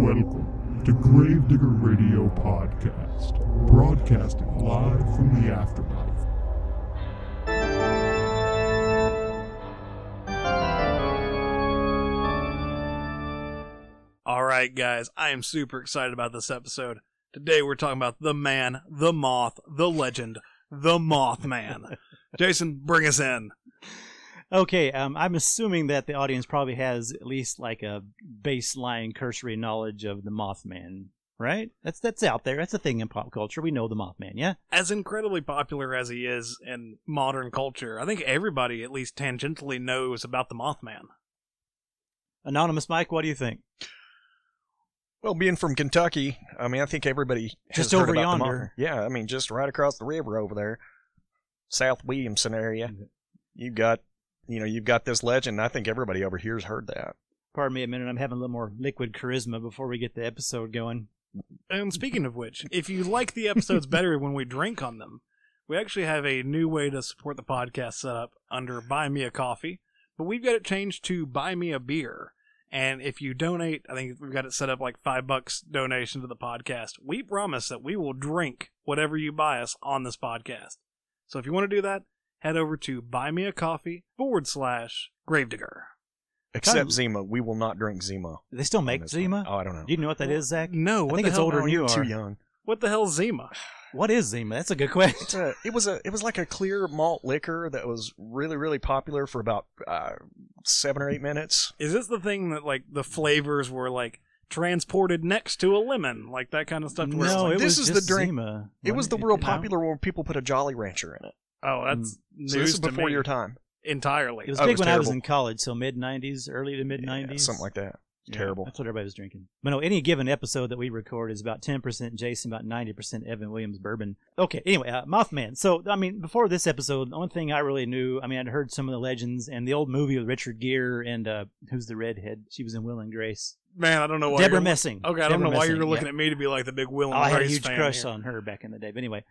Welcome to Gravedigger Radio Podcast, broadcasting live from the afterlife. All right, guys, I am super excited about this episode. Today we're talking about the man, the moth, the legend, the Mothman. Jason, bring us in. Okay, um, I'm assuming that the audience probably has at least like a baseline cursory knowledge of the Mothman, right? That's that's out there. That's a thing in pop culture. We know the Mothman, yeah. As incredibly popular as he is in modern culture, I think everybody at least tangentially knows about the Mothman. Anonymous Mike, what do you think? Well, being from Kentucky, I mean, I think everybody has Just heard over about yonder. Mothman. Yeah, I mean, just right across the river over there, South Williamson area. You've got, you know, you've got this legend. I think everybody over here's heard that. Pardon me a minute. I'm having a little more liquid charisma before we get the episode going. And speaking of which, if you like the episodes better when we drink on them, we actually have a new way to support the podcast set up under Buy Me a Coffee, but we've got it changed to Buy Me a Beer. And if you donate, I think we've got it set up like five bucks donation to the podcast. We promise that we will drink whatever you buy us on this podcast. So if you want to do that, head over to Buy Me a Coffee forward slash Gravedigger. Except Kind of- Zima, we will not drink Zima. They still on make this one. Zima? Oh, I don't know. Do you know what that is, Zach? No, what I think the it's hell? older Oh, than you you're are. too young. What the hell's Zima? What is Zima? That's a good question. It's a, it was a, it was like a clear malt liquor that was really, really popular for about uh, seven or eight minutes. Is this the thing that like the flavors were like transported next to a lemon, like that kind of stuff? where it's no, like, it this was is just the drink- Zima. It was the Wasn't real no? popular where people put a Jolly Rancher in it. Oh, that's So news this is to before me your time. entirely. It was Oh, it big was when I was in college, so mid '90s, early to mid Yeah, '90s, something like that. Yeah, Terrible. That's what everybody was drinking. But no, any given episode that we record is about 10% Jason, about 90% Evan Williams bourbon. Okay, anyway, uh, Mothman. So, I mean, before this episode, the only thing I really knew, I mean, I'd heard some of the legends and the old movie with Richard Gere and uh, who's the redhead? She was in Will and Grace. Man, I don't know why. Deborah you're, Messing. Okay, I don't know why you're looking yeah. at me to be like the big Will and Oh, I had a huge crush here. on her back in the day. But anyway,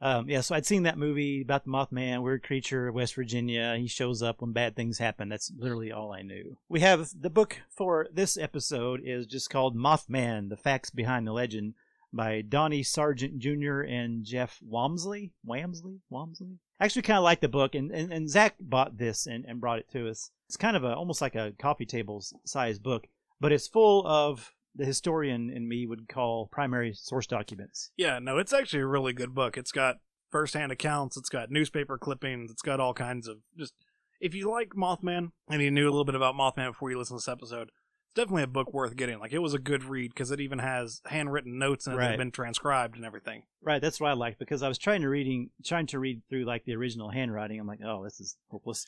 um, yeah, so I'd seen that movie about the Mothman, weird creature, West Virginia. He shows up when bad things happen. That's literally all I knew. We have the book for this episode is just called Mothman: The Facts Behind the Legend by Donnie Sergent Jr. and Jeff Wamsley. Wamsley, Wamsley. I actually kind of like the book, and, and, and Zach bought this and, and brought it to us. It's kind of a almost like a coffee table size book, but it's full of the historian in me would call primary source documents. Yeah, no, it's actually a really good book. It's got first-hand accounts. It's got newspaper clippings. It's got all kinds of just. If you like Mothman and you knew a little bit about Mothman before you listen to this episode, it's definitely a book worth getting. Like it was a good read because it even has handwritten notes and Right. have been transcribed and everything. Right, that's what I liked because I was trying to reading, trying to read through like the original handwriting. I'm like, oh, this is hopeless.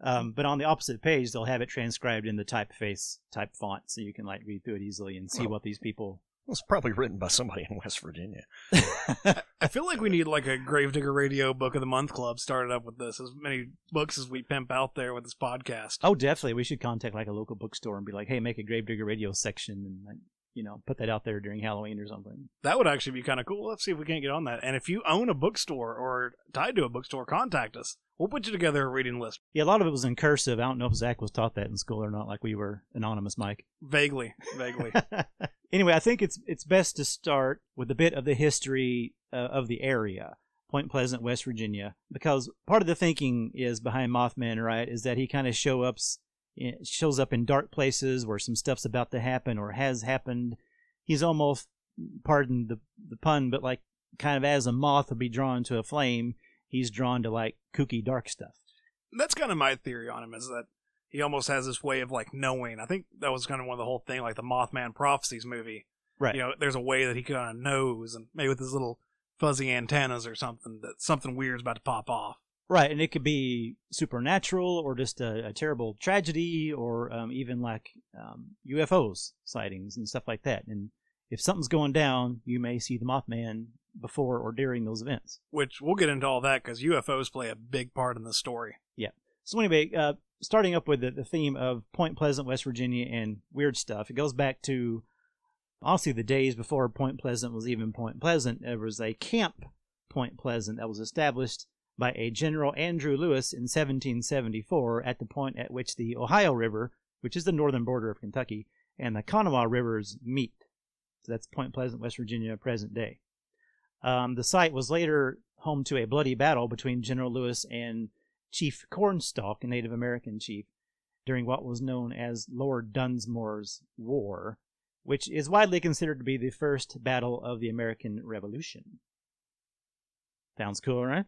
Um, but on the opposite page, they'll have it transcribed in the typeface type font, so you can like read through it easily and see Oh. what these people. It was probably written by somebody in West Virginia. I feel like we need like a Gravedigger Radio Book of the Month Club started up with this. As many books as we pimp out there with this podcast. oh, definitely, we should contact like a local bookstore and be like, hey, make a Gravedigger Radio section and like, you know, put that out there during Halloween or something. That would actually be kind of cool. Let's see if we can't get on that. And if you own a bookstore or tied to a bookstore, contact us. We'll put you together a reading list. Yeah, a lot of it was in cursive. I don't know if Zach was taught that in school or not, like we were anonymous, Mike. Vaguely, vaguely. anyway, I think it's it's best to start with a bit of the history uh, of the area, Point Pleasant, West Virginia, because part of the thinking is behind Mothman, right, is that he kind of show ups Eh, shows up in dark places where some stuff's about to happen or has happened. He's almost, pardon the the pun, but like kind of as a moth would be drawn to a flame, he's drawn to like kooky dark stuff. That's kind of my theory on him is that he almost has this way of like knowing. I think that was kind of one of the whole thing, like the Mothman Prophecies movie. Right. You know, there's a way that he kind of knows, and maybe with his little fuzzy antennas or something, that something weird's about to pop off. Right, and it could be supernatural or just a, a terrible tragedy or um, even like um, UFOs sightings and stuff like that. And if something's going down, you may see the Mothman before or during those events. Which we'll get into all that because UFOs play a big part in the story. Yeah. So anyway, uh, starting up with the, the theme of Point Pleasant, West Virginia, and weird stuff, it goes back to honestly the days before Point Pleasant was even Point Pleasant. There was a camp Point Pleasant that was established by a General Andrew Lewis in 1774 at the point at which the Ohio River, which is the northern border of Kentucky, and the Kanawha rivers meet. That's Point Pleasant, West Virginia, present day. Um, the site was later home to a bloody battle between General Lewis and Chief Cornstalk, a Native American chief, during what was known as Lord Dunmore's War, which is widely considered to be the first battle of the American Revolution. Sounds cool, right?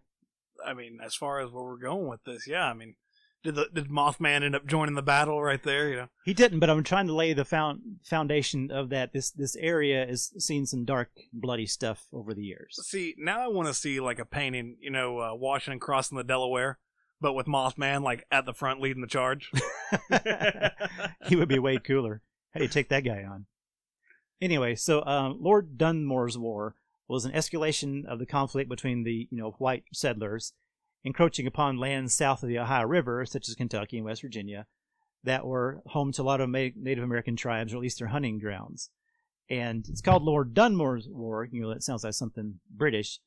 I mean, as far as where we're going with this, yeah. I mean, did the did Mothman end up joining the battle right there? You know, He didn't, but I'm trying to lay the found, foundation of that. This this area has seen some dark, bloody stuff over the years. see now I want to see like a painting, you know, uh, Washington crossing the Delaware, but with Mothman like at the front leading the charge. he would be way cooler. How do you take that guy on? Anyway, so um, Lord Dunmore's War was an escalation of the conflict between the you know white settlers encroaching upon lands south of the Ohio River, such as Kentucky and West Virginia, that were home to a lot of Native American tribes, or at least their hunting grounds. And it's called Lord Dunmore's War. You know, that sounds like something British,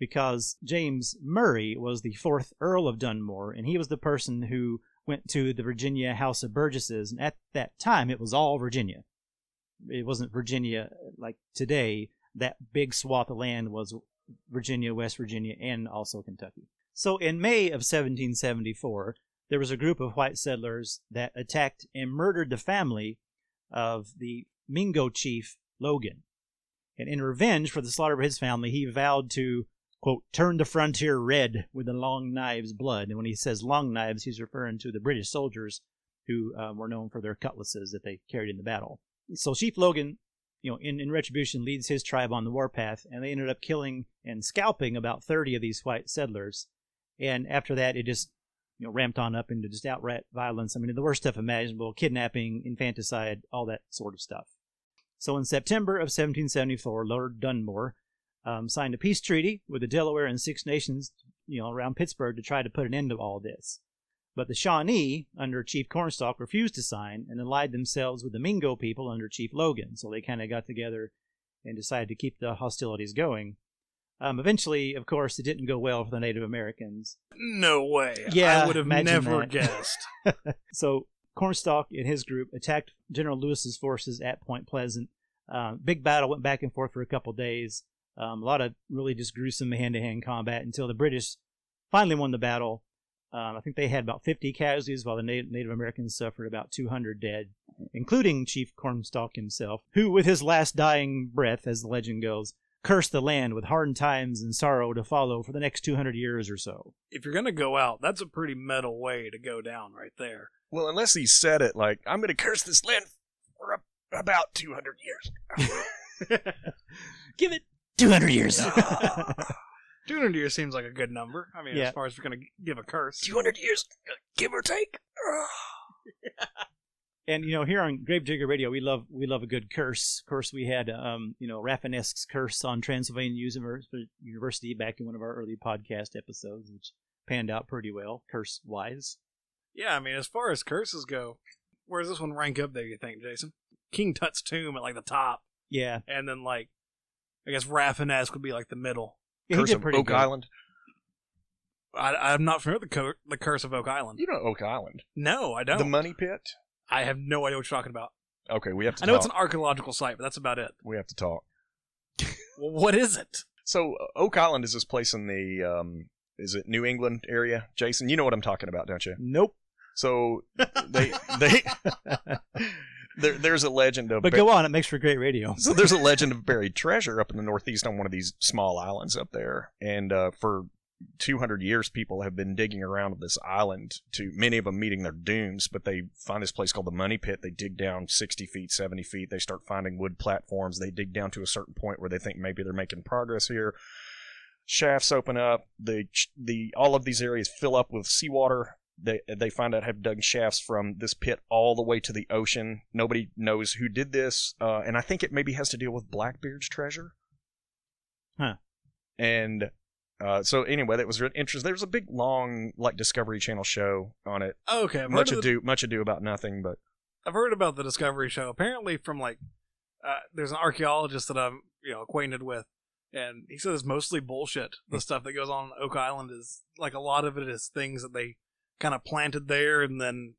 because James Murray was the fourth Earl of Dunmore, and he was the person who went to the Virginia House of Burgesses, and at that time it was all Virginia. It wasn't Virginia like today. That big swath of land was Virginia, West Virginia, and also Kentucky. So in May of 1774, there was a group of white settlers that attacked and murdered the family of the Mingo chief Logan. And in revenge for the slaughter of his family, he vowed to, quote, turn the frontier red with the long knives blood. And when he says long knives, he's referring to the British soldiers who um, were known for their cutlasses that they carried in the battle. So Chief Logan, you know, in, in retribution, leads his tribe on the warpath, and they ended up killing and scalping about 30 of these white settlers. And after that, it just, you know, ramped on up into just outright violence. I mean, the worst stuff imaginable kidnapping, infanticide, all that sort of stuff. So in September of 1774, Lord Dunmore um, signed a peace treaty with the Delaware and Six Nations, you know, around Pittsburgh to try to put an end to all this. But the Shawnee, under Chief Cornstalk, refused to sign and allied themselves with the Mingo people under Chief Logan. So they kind of got together and decided to keep the hostilities going. Um, eventually, of course, it didn't go well for the Native Americans. no way. Yeah, I would have never that. guessed. So Cornstalk and his group attacked General Lewis's forces at Point Pleasant. Um, big battle went back and forth for a couple days. Um, a lot of really just gruesome hand-to-hand combat until the British finally won the battle. Um, I think they had about 50 casualties, while the Na- Native Americans suffered about 200 dead, including Chief Cornstalk himself, who, with his last dying breath, as the legend goes, cursed the land with hard times and sorrow to follow for the next 200 years or so. if you're gonna go out, that's a pretty metal way to go down right there. Well, unless he said it like, I'm going to curse this land for a, about 200 years. Give it 200 years. 200 years seems like a good number. I mean, Yeah. as far as we're gonna give a curse. 200 years, give or take. and you know, here on Gravedigger Radio, we love we love a good curse. Of course, we had um, you know Rafinesque's curse on Transylvania Univer- University back in one of our early podcast episodes, which panned out pretty well, curse wise. Yeah, I mean, as far as curses go, where does this one rank up there? You think, Jason? King Tut's tomb at like the top, Yeah, and then like, I guess Raffinesque would be like the middle. Yeah he Curse did of Oak good. Island. I, I'm not familiar with the, co- the Curse of Oak Island. You know Oak Island. No, I don't. The Money Pit. I have no idea what you're talking about. Okay, we have to I know talk. it's an archaeological site, but that's about it. We have to talk. Well, what is it? So uh, Oak Island is this place in the um, is it New England area? Jason, you know what I'm talking about, don't you? Nope. So they they there, there's a legend of But go on, it makes for great radio. so there's a legend of buried treasure up in the northeast on one of these small islands up there, and uh, for 200 years people have been digging around this island to many of them meeting their dooms but they find this place called the money pit. They dig down 60 feet 70 feet. They start finding wood platforms. They dig down to a certain point where they think maybe they're making progress here. Shafts open up. The the all of these areas fill up with seawater they they find out have dug shafts from this pit all the way to the ocean nobody knows who did this uh, and i think it maybe has to deal with blackbeard's treasure Huh. and uh, so anyway that was really interesting there was a big long like discovery channel show on it Okay, I've much of the, ado much ado about nothing but I've heard about the Discovery Show. Apparently, from like, uh, there's an archaeologist that I'm you know acquainted with, and he says it's mostly bullshit. The stuff that goes on on Oak Island is like a lot of it is things that they kind of planted there, and then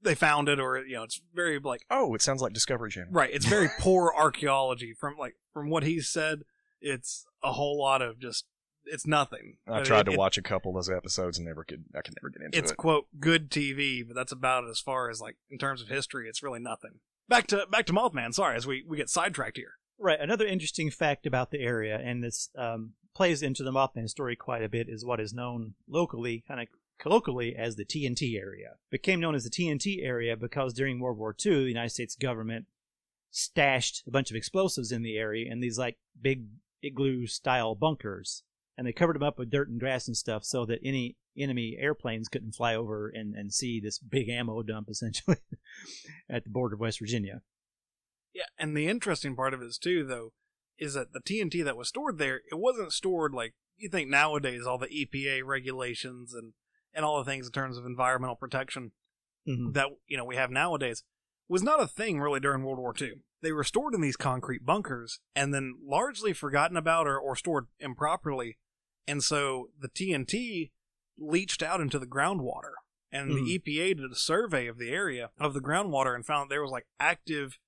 they found it or you know it's very like Oh, it sounds like Discovery Channel. right it's very poor archaeology from like from what he said it's a whole lot of just it's nothing I But tried it- to it- watch a couple of those episodes and never could. I could never get into it's it. It's quote good TV, but that's about it as far as like in terms of history. It's really nothing. Back to back to Mothman. Sorry, as we we get sidetracked here. Right. Another interesting fact about the area, and this um, plays into the Mothman story quite a bit, is what is known locally, kind of colloquially, as the TNT area. Became known as the TNT area because during World War II, the United States government stashed a bunch of explosives in the area in these like big igloo style bunkers, and they covered them up with dirt and grass and stuff so that any enemy airplanes couldn't fly over and, and see this big ammo dump essentially at the border of West Virginia. Yeah, and the interesting part of it is too, though, is that the TNT that was stored there, it wasn't stored like you think nowadays. All the EPA regulations and and all the things in terms of environmental protection Mhm. that you know we have nowadays was not a thing really during World War II. They were stored in these concrete bunkers and then largely forgotten about or, or stored improperly, and so the TNT leached out into the groundwater. And Mhm. the EPA did a survey of the area of the groundwater and found that there was like active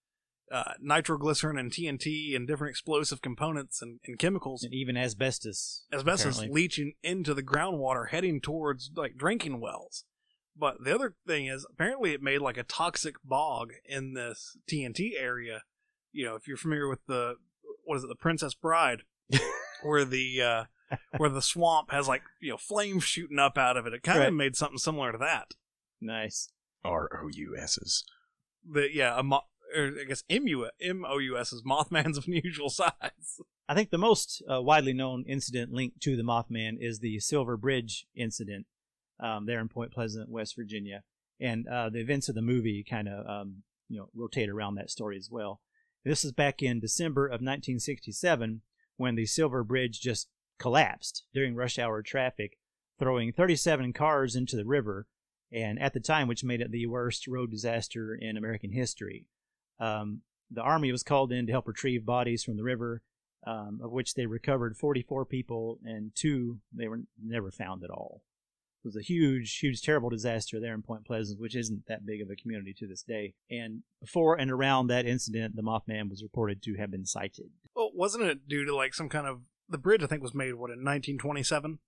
uh, nitroglycerin and TNT and different explosive components and, and chemicals and even asbestos. asbestos apparently. leaching into the groundwater heading towards like drinking wells but the other thing is apparently it made like a toxic bog in this tnt area you know if you're familiar with the what is it the princess bride where the uh where the swamp has like you know flames shooting up out of it it kind of Right. made something similar to that Nice. R O U S's. the yeah a mo- or i guess mu m-o-u-s is mothman's unusual size I think the most uh, widely known incident linked to the Mothman is the Silver Bridge incident um, there in Point Pleasant, West Virginia, and uh, the events of the movie kind of um, you know rotate around that story as well. This is back in December of 1967 when the Silver Bridge just collapsed during rush hour traffic, throwing 37 cars into the river, and at the time, which made it the worst road disaster in American history. Um, the army was called in to help retrieve bodies from the river um, of which they recovered 44 people, and two they were never found at all. It was a huge, huge, terrible disaster there in Point Pleasant, which isn't that big of a community to this day. And before and around that incident, the Mothman was reported to have been sighted. well wasn't it due to like some kind of the bridge i think was made what in 1927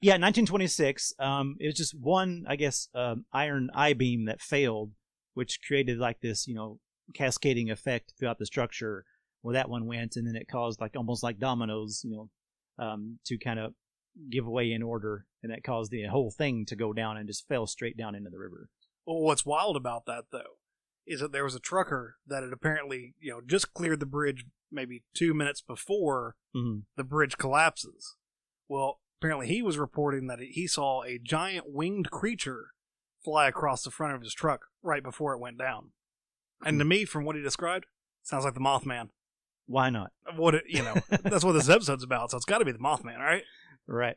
Yeah, 1926. Um, it was just one, I guess, um, iron I beam that failed, which created like this, you know, cascading effect throughout the structure where that one went, and then it caused like almost like dominoes, you know, um, to kind of give way in order, and that caused the whole thing to go down and just fell straight down into the river. Well, what's wild about that though is that there was a trucker that had apparently, you know, just cleared the bridge maybe two minutes before hmm the bridge collapses. Well, apparently he was reporting that he saw a giant winged creature fly across the front of his truck right before it went down. And to hmm. me, from what he described, sounds like the Mothman. Why not? What it, you know, that's what this episode's about. So it's got to be the Mothman, right? Right.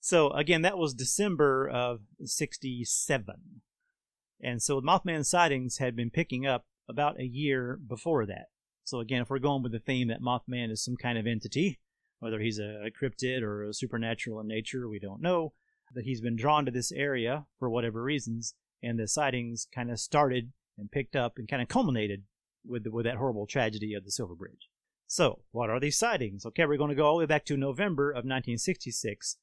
So again, that was December of '67, and so Mothman sightings had been picking up about a year before that. So again, if we're going with the theme that Mothman is some kind of entity, whether he's a, a cryptid or a supernatural in nature, we don't know. That he's been drawn to this area for whatever reasons, and the sightings kind of started and picked up and kind of culminated with the, with that horrible tragedy of the Silver Bridge. So, what are these sightings? Okay, we're going to go all the way back to November of 1966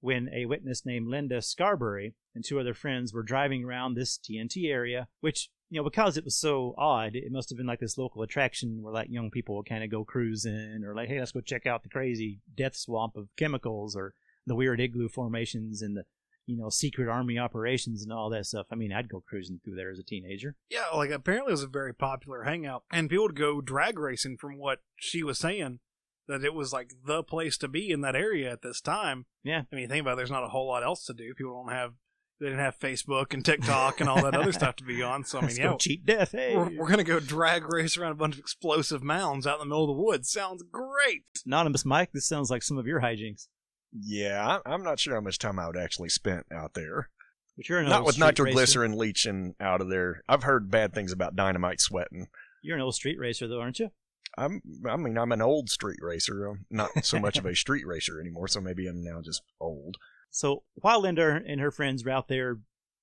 when a witness named Linda Scarberry and two other friends were driving around this TNT area, which, you know, because it was so odd, it must have been like this local attraction where like young people would kind of go cruising or like, hey, let's go check out the crazy death swamp of chemicals or the weird igloo formations and the, you know, secret army operations and all that stuff. I mean, I'd go cruising through there as a teenager. Yeah, like apparently it was a very popular hangout, and people would go drag racing. From what she was saying, that it was like the place to be in that area at this time. Yeah. I mean, think about it, there's not a whole lot else to do. People don't have they didn't have Facebook and TikTok and all that other stuff to be on. So I mean, yeah, cheat death. Hey, we're, we're gonna go drag race around a bunch of explosive mounds out in the middle of the woods. Sounds great. Anonymous Mike, this sounds like some of your hijinks. Yeah, I'm not sure how much time I would actually spent out there. But you're an Not old with street racer. nitroglycerin leaching out of there. I've heard bad things about dynamite sweating. You're an old street racer, though, aren't you? I'm, I mean, I'm an old street racer. I'm not so much of a street racer anymore, so maybe I'm now just old. So while Linda and her friends were out there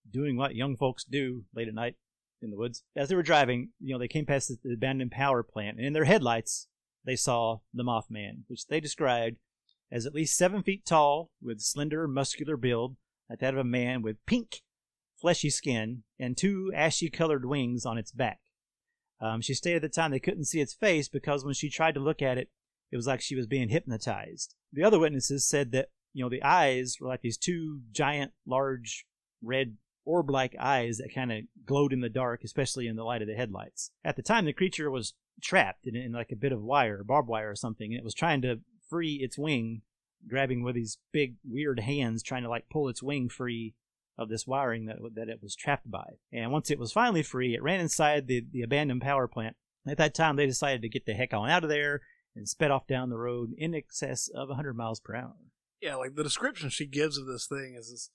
doing what young folks do late at night in the woods. As they were driving, you know, they came past the abandoned power plant, and in their headlights, they saw the Mothman, which they described as at least seven feet tall, with slender, muscular build, like that of a man with pink, fleshy skin and two ashy-colored wings on its back. Um, she stated at the time they couldn't see its face because when she tried to look at it, it was like she was being hypnotized. The other witnesses said that you know the eyes were like these two giant, large, red orb-like eyes that kind of glowed in the dark, especially in the light of the headlights. At the time, the creature was trapped in, in like a bit of wire, barbed wire or something, and it was trying to free its wing, grabbing with these big, weird hands, trying to like pull its wing free of this wiring that that it was trapped by. And once it was finally free, it ran inside the, the abandoned power plant. At that time, they decided to get the heck on out of there and sped off down the road in excess of 100 miles per hour. Yeah, like the description she gives of this thing is this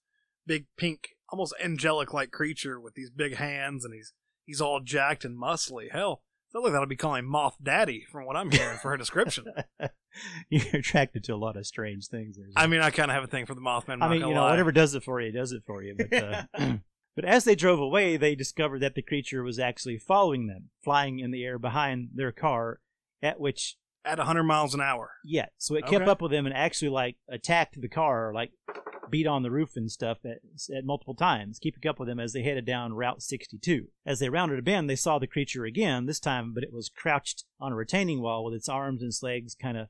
big pink, almost angelic like creature with these big hands and he's he's all jacked and muscly. Hell, feel like that'll be calling Moth Daddy from what I'm hearing for her description. You're attracted to a lot of strange things. There, I mean, I kind of have a thing for the Mothman. I mean, you know, lie. whatever does it for you, does it for you. But uh, but as they drove away, they discovered that the creature was actually following them, flying in the air behind their car. At which, at 100 miles an hour. yeah, so it kept Okay. up with them and actually like attacked the car, like beat on the roof and stuff at, at multiple times, keeping up with them as they headed down Route 62. As they rounded a bend, they saw the creature again. This time, but it was crouched on a retaining wall with its arms and its legs kind of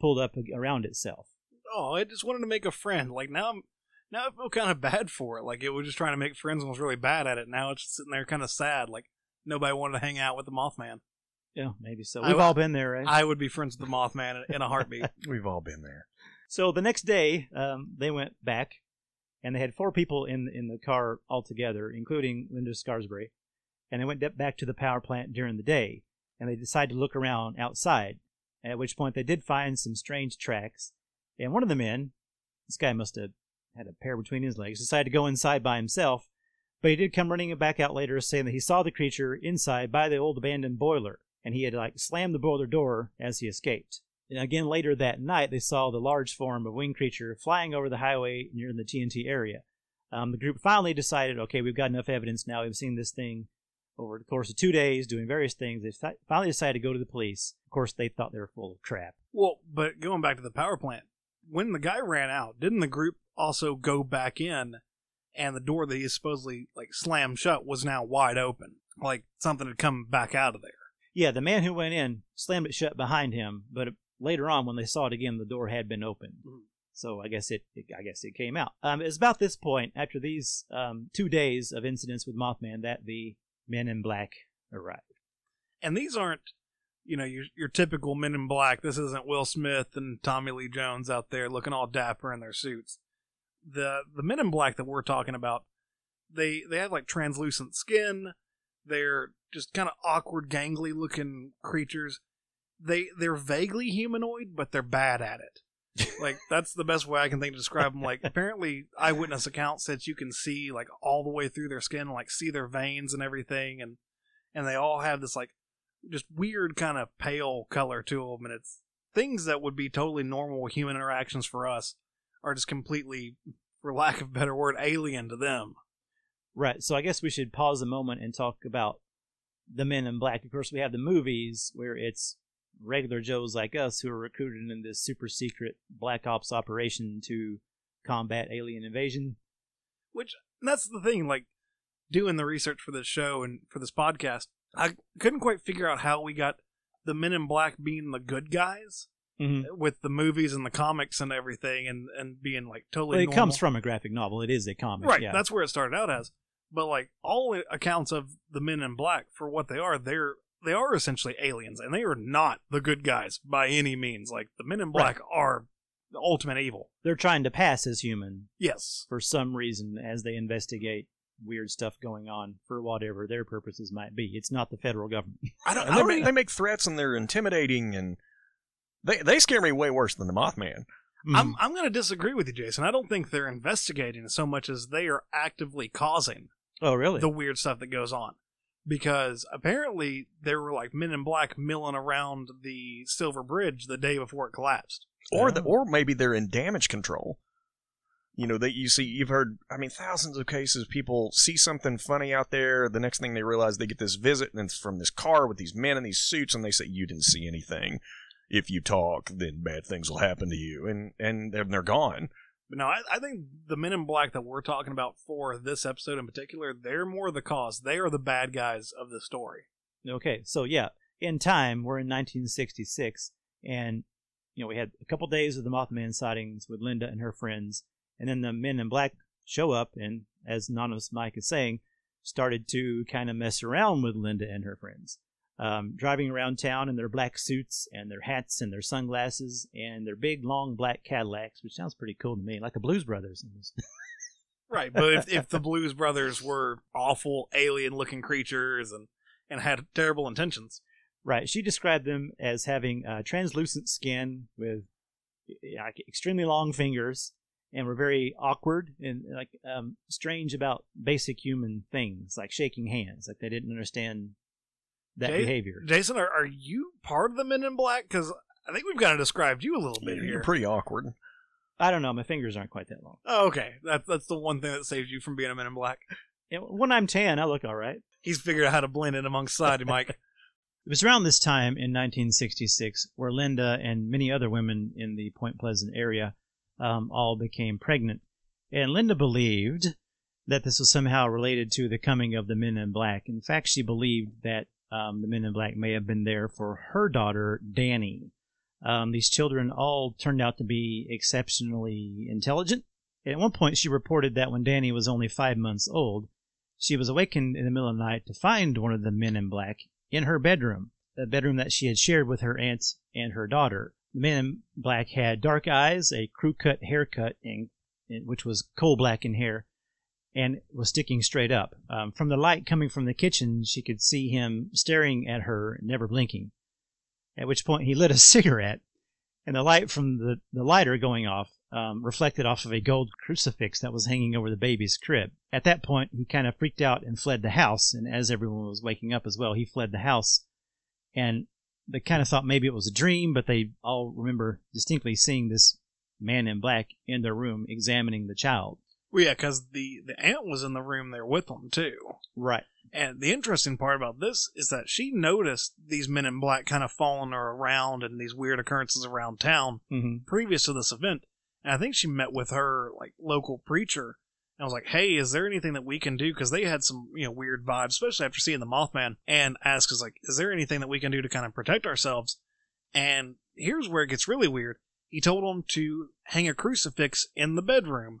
pulled up around itself. Oh, I just wanted to make a friend. Like now, I'm now I feel kind of bad for it. Like it was just trying to make friends and was really bad at it. Now it's just sitting there kind of sad. Like nobody wanted to hang out with the Mothman. Yeah, maybe so. We've w- all been there, right? I would be friends with the Mothman in- in a heartbeat. We've all been there. So the next day, um, they went back, and they had four people in in the car altogether, including Linda Scarberry, and they went de- back to the power plant during the day, and they decided to look around outside. At which point, they did find some strange tracks, and one of the men, this guy must have had a pair between his legs, decided to go inside by himself, but he did come running back out later, saying that he saw the creature inside by the old abandoned boiler, and he had like slammed the boiler door as he escaped. And again, later that night, they saw the large form of winged creature flying over the highway near the TNT area. Um, the group finally decided, okay, we've got enough evidence now. We've seen this thing over the course of two days doing various things. They fi- finally decided to go to the police. Of course, they thought they were full of crap. well, but going back to the power plant, when the guy ran out, didn't the group also go back in, and the door that he supposedly like slammed shut was now wide open, like something had come back out of there. Yeah, the man who went in slammed it shut behind him, but later on, when they saw it again, the door had been opened. Mhm. So I guess it, it, I guess it came out. Um, it's about this point, after these um, two days of incidents with Mothman, that the Men in Black arrived. and these aren't you know your your typical men in black this isn't will smith and tommy lee jones out there looking all dapper in their suits the the men in black that we're talking about they they have like translucent skin they're just kind of awkward gangly looking creatures. They they're vaguely humanoid but they're bad at it. Like that's the best way i can think to describe them like apparently eyewitness accounts said you can see like all the way through their skin like see their veins and everything and and they all have this like just weird kind of pale color to them and it's things that would be totally normal human interactions for us are just completely for lack of a better word alien to them Right. So I guess we should pause a moment and talk about the Men in Black. Of course, we have the movies where it's regular Joes like us who are recruited in this super secret Black Ops operation to combat alien invasion. which that's the thing like doing the research for this show and for this podcast i couldn't quite figure out how we got the men in black being the good guys Mm-hmm. with the movies and the comics and everything and and being like totally Well, it normal. comes from a graphic novel. It is a comic. right Yeah. that's where it started out as but like all accounts of the men in black for what they are they're they are essentially aliens and they are not the good guys by any means like the men in black are the ultimate evil They're trying to pass as human yes for some reason as they investigate weird stuff going on for whatever their purposes might be. It's not the federal government. i don't, And I they, don't make, they make threats and they're intimidating and they they scare me way worse than the Mothman. I'm mm. I'm going to disagree with you, Jason. I don't think they're investigating so much as they are actively causing oh, really? the weird stuff that goes on. Because apparently there were like men in black milling around the Silver Bridge the day before it collapsed. Or the, Oh. or maybe they're in damage control. You know, that you see, you've heard, I mean, thousands of cases. People see something funny out there. The next thing they realize, they get this visit, and it's from this car with these men in these suits, and they say, "You didn't see anything. If you talk, then bad things will happen to you." And and then they're gone. But no, I, I think the Men in Black that we're talking about for this episode in particular, they're more the cause. They are the bad guys of the story. Okay, so yeah, in time, we're in 1966, and you know we had a couple days of the Mothman sightings with Linda and her friends, and then the Men in Black show up, and as Anonymous Mike is saying, started to kind of mess around with Linda and her friends, um, driving around town in their black suits and their hats and their sunglasses and their big long black Cadillacs, which sounds pretty cool to me, like the Blues Brothers. Right, but if, if the Blues Brothers were awful alien looking creatures and, and had terrible intentions, Right. She described them as having uh, translucent skin with uh, like extremely long fingers, and were very awkward and like um, strange about basic human things, like shaking hands. Like they didn't understand that Jay- behavior. Jason, are, are you part of the Men in Black? Because I think we've kind of described you a little bit here. You're here. pretty awkward. I don't know. My fingers aren't quite that long. oh, okay, that, that's the one thing that saves you from being a Men in Black. And when I'm tan, I look all right. He's figured out how to blend in amongst society, Mike. It was around this time in 1966 where Linda and many other women in the Point Pleasant area um, all became pregnant. And Linda believed that this was somehow related to the coming of the Men in Black. In fact, she believed that um, the Men in Black may have been there for her daughter, Danny. Um, these children all turned out to be exceptionally intelligent. At one point, she reported that when Danny was only five months old, she was awakened in the middle of the night to find one of the men in black in her bedroom, a bedroom that she had shared with her aunt and her daughter. The man in black had dark eyes, a crew cut haircut, and, and- which was coal black in hair, and was sticking straight up. Um, from the light coming from the kitchen, she could see him staring at her, never blinking. At which point he lit a cigarette, and the light from the, the lighter going off um, reflected off of a gold crucifix that was hanging over the baby's crib. At that point, he kind of freaked out and fled the house. And as everyone was waking up as well, he fled the house. And they kind of thought maybe it was a dream, but they all remember distinctly seeing this man in black in their room examining the child. Well, yeah, because the, the aunt was in the room there with them, too. Right. And the interesting part about this is that she noticed these men in black kind of following her around and these weird occurrences around town Mm-hmm. previous to this event. And I think she met with her like local preacher and was like, "Hey, is there anything that we can do?" Because they had some you know weird vibes, especially after seeing the Mothman. And asked us like, "Is there anything that we can do to kind of protect ourselves?" And here's where it gets really weird. He told them to hang a crucifix in the bedroom,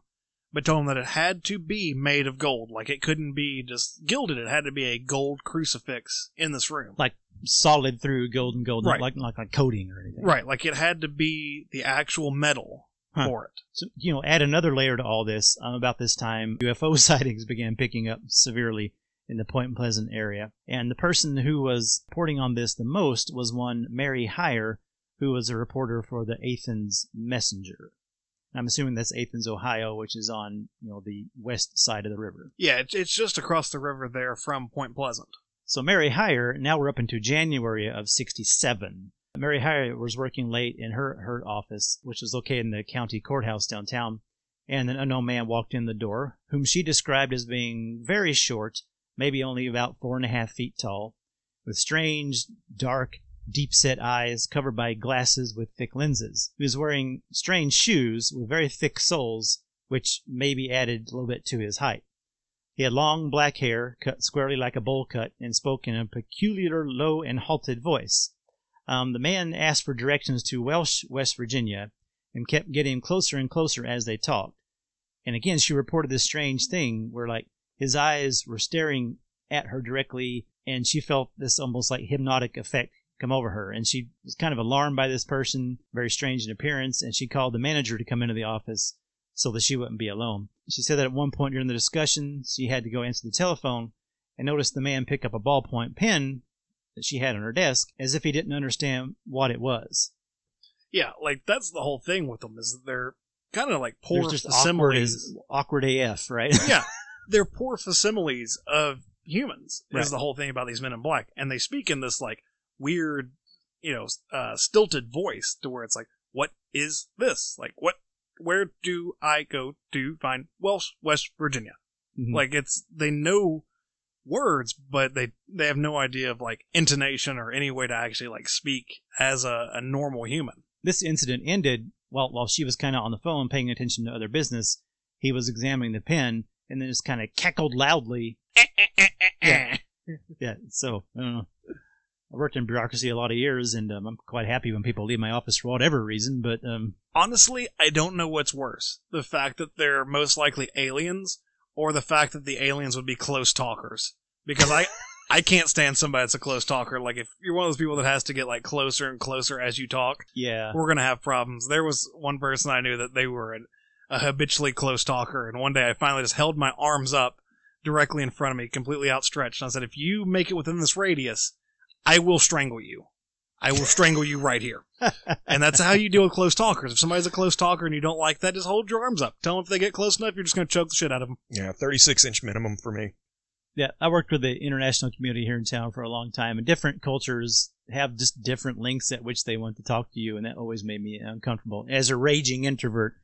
but told them that it had to be made of gold. Like it couldn't be just gilded. It had to be a gold crucifix in this room. Like solid through golden gold, Right. like, like like coating or anything. Right, like it had to be the actual metal Huh. for it. So, you know, add another layer to all this. Um, about this time, UFO sightings began picking up severely in the Point Pleasant area. And the person who was reporting on this the most was one Mary Hyre, who was a reporter for the Athens Messenger. I'm assuming that's Athens, Ohio, which is on you know the west side of the river. Yeah, it's, it's just across the river there from Point Pleasant. So Mary Hyre, now we're up into January of 67. Mary Hyre was working late in her, her office, which was located in the county courthouse downtown, and an unknown man walked in the door, whom she described as being very short, maybe only about four and a half feet tall, with strange, dark, deep set eyes covered by glasses with thick lenses. He was wearing strange shoes with very thick soles, which maybe added a little bit to his height. He had long black hair, cut squarely like a bowl cut, and spoke in a peculiar, low, and halted voice. Um, the man asked for directions to Welch, West Virginia, and kept getting closer and closer as they talked. And again, she reported this strange thing where, like, his eyes were staring at her directly, and she felt this almost like hypnotic effect come over her. And she was kind of alarmed by this person, very strange in appearance, and she called the manager to come into the office so that she wouldn't be alone. She said that at one point during the discussion, she had to go answer the telephone and noticed the man pick up a ballpoint pen that she had on her desk as if he didn't understand what it was. Yeah, like that's the whole thing with them is that they're kind of like poor There's just awkward, facsimiles. as, awkward AF, right? yeah, they're poor facsimiles of humans. Right. Is the whole thing about these men in black, and they speak in this like weird, you know, uh, stilted voice to where it's like, "What is this? Like, what? where do I go to find Welch, West Virginia? Mhm. Like it's they know words, but they they have no idea of like intonation or any way to actually like speak as a, a normal human. this incident ended while while she was kind of on the phone paying attention to other business. He was examining the pen and then just kind of cackled loudly. Eh, eh, eh, yeah. Yeah, so I don't know. I worked in bureaucracy a lot of years, and um, I'm quite happy when people leave my office for whatever reason. But um, Honestly, I don't know what's worse: the fact that they're most likely aliens, or the fact that the aliens would be close talkers. Because I. I can't stand somebody that's a close talker. Like if you're one of those people that has to get like closer and closer as you talk, yeah, we're gonna have problems. There was one person I knew that they were an, a habitually close talker, and one day I finally just held my arms up directly in front of me, completely outstretched, and I said, "If you make it within this radius, I will strangle you. I will strangle you right here." And that's how you deal with close talkers. If somebody's a close talker and you don't like that, just hold your arms up. Tell them if they get close enough, you're just gonna choke the shit out of them. Yeah, 36 inch minimum for me. yeah. I worked with the international community here in town for a long time, and different cultures have just different lengths at which they want to talk to you, and that always made me uncomfortable. As a raging introvert,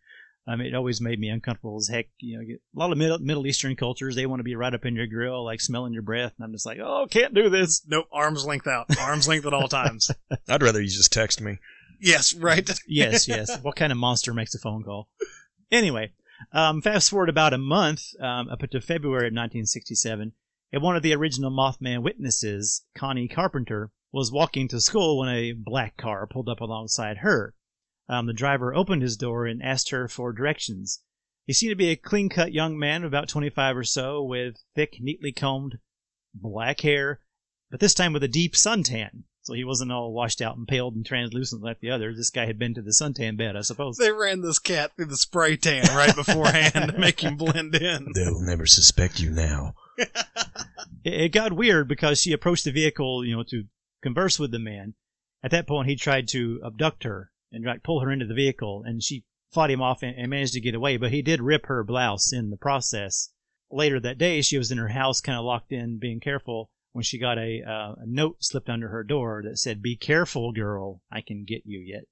um, it always made me uncomfortable as heck. You know, get- a lot of Middle, Middle Eastern cultures they want to be right up in your grill, like smelling your breath, and I'm just like, oh, can't do this. Nope, arms length out, arms length at all times. I'd rather you just text me. yes, right. yes, yes. What kind of monster makes a phone call? Anyway, um, fast forward about a month um, up to February of 1967, and one of the original Mothman witnesses, Connie Carpenter, was walking to school when a black car pulled up alongside her. Um, the driver opened his door and asked her for directions. He seemed to be a clean cut young man of about 25 or so with thick, neatly combed black hair, but this time with a deep suntan. So he wasn't all washed out and paled and translucent like the others. This guy had been to the suntan bed, I suppose. They ran this cat through the spray tan right beforehand to make him blend in. They'll never suspect you now. It, it got weird because she approached the vehicle, you know, to converse with the man. At that point, he tried to abduct her and like pull her into the vehicle, and she fought him off and, and managed to get away. But he did rip her blouse in the process. Later that day, she was in her house, kind of locked in, being careful. When she got a, uh, a note slipped under her door that said, "Be careful, girl. I can get you yet."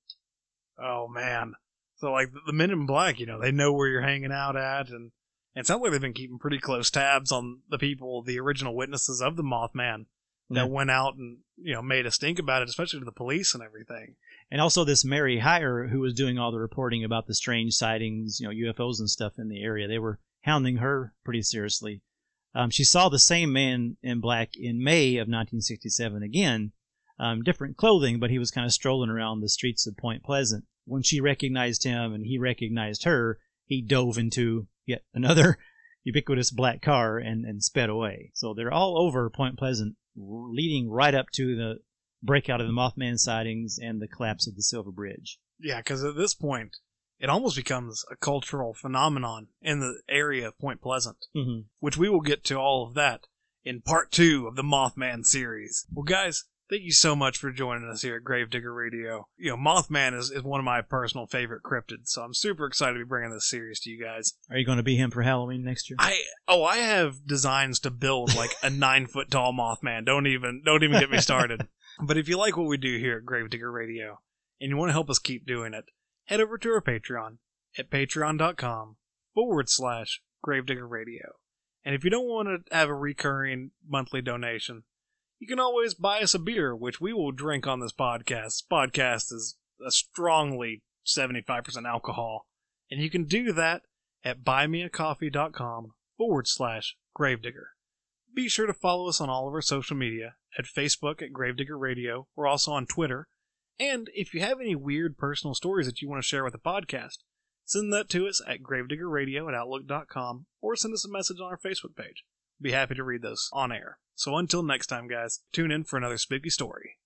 Oh man. So like the men in black, you know, they know where you're hanging out at and it sounds like they've been keeping pretty close tabs on the people, the original witnesses of the Mothman that Yeah. went out and, you know, made a stink about it, especially to the police and everything. And also this Mary Hyre, who was doing all the reporting about the strange sightings, you know, UFOs and stuff in the area. They were hounding her pretty seriously. Um, she saw the same man in black in May of 1967 again, um, different clothing, but he was kind of strolling around the streets of Point Pleasant. When she recognized him and he recognized her, he dove into yet another ubiquitous black car and, and sped away. So they're all over Point Pleasant, leading right up to the breakout of the Mothman sightings and the collapse of the Silver Bridge. Yeah, because at this point, it almost becomes a cultural phenomenon in the area of Point Pleasant, Mm-hmm. which we will get to all of that in part two of the Mothman series. Well, guys, thank you so much for joining us here at Gravedigger Radio. You know, Mothman is, is one of my personal favorite cryptids, so I'm super excited to be bringing this series to you guys. Are you going to be him for Halloween next year? I oh, I have designs to build like a nine foot tall Mothman. Don't even don't even get me started. But if you like what we do here at Gravedigger Radio and you want to help us keep doing it, head over to our Patreon at patreon.com forward slash Gravedigger Radio. And if you don't want to have a recurring monthly donation, you can always buy us a beer, which we will drink on this podcast. This podcast is a strongly 75% alcohol. And you can do that at buymeacoffee.com forward slash gravedigger. Be sure to follow us on all of our social media at Facebook at Gravedigger Radio. We're also on Twitter. And if you have any weird personal stories that you want to share with the podcast, send that to us at gravediggerradio at outlook.com or send us a message on our Facebook page. Be happy to read those on air. So until next time, guys, tune in for another spooky story.